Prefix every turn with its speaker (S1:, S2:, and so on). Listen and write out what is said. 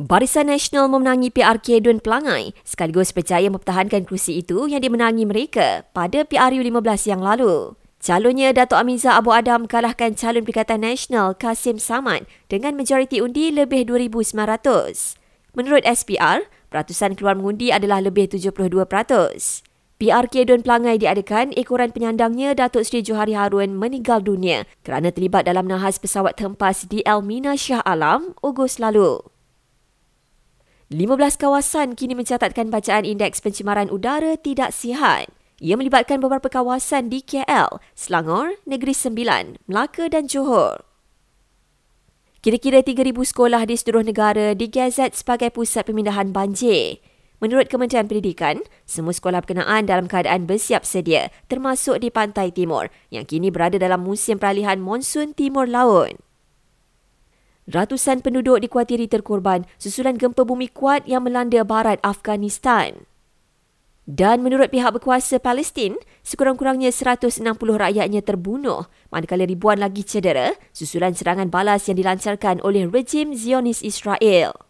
S1: Barisan Nasional memenangi PRK Dun Pelangai sekaligus berjaya mempertahankan kerusi itu yang dimenangi mereka pada PRU 15 yang lalu. Calonnya Datuk Amiza Abu Adam kalahkan calon Perikatan Nasional Kasim Samad dengan majoriti undi lebih 2,900. Menurut SPR, peratusan keluar mengundi adalah lebih 72%. PRK Dun Pelangai diadakan ekoran penyandangnya Datuk Seri Johari Harun meninggal dunia kerana terlibat dalam nahas pesawat hempas di Elmina Shah Alam, Ogos lalu. 15 kawasan kini mencatatkan bacaan indeks pencemaran udara tidak sihat. Ia melibatkan beberapa kawasan di KL, Selangor, Negeri Sembilan, Melaka dan Johor. Kira-kira 3,000 sekolah di seluruh negara digazet sebagai pusat pemindahan banjir. Menurut Kementerian Pendidikan, semua sekolah berkenaan dalam keadaan bersiap sedia termasuk di Pantai Timur yang kini berada dalam musim peralihan monsun Timur Laut. Ratusan penduduk dikuatiri terkorban susulan gempa bumi kuat yang melanda barat Afghanistan. Dan menurut pihak berkuasa Palestin, sekurang-kurangnya 160 rakyatnya terbunuh manakala ribuan lagi cedera susulan serangan balas yang dilancarkan oleh rejim Zionis Israel.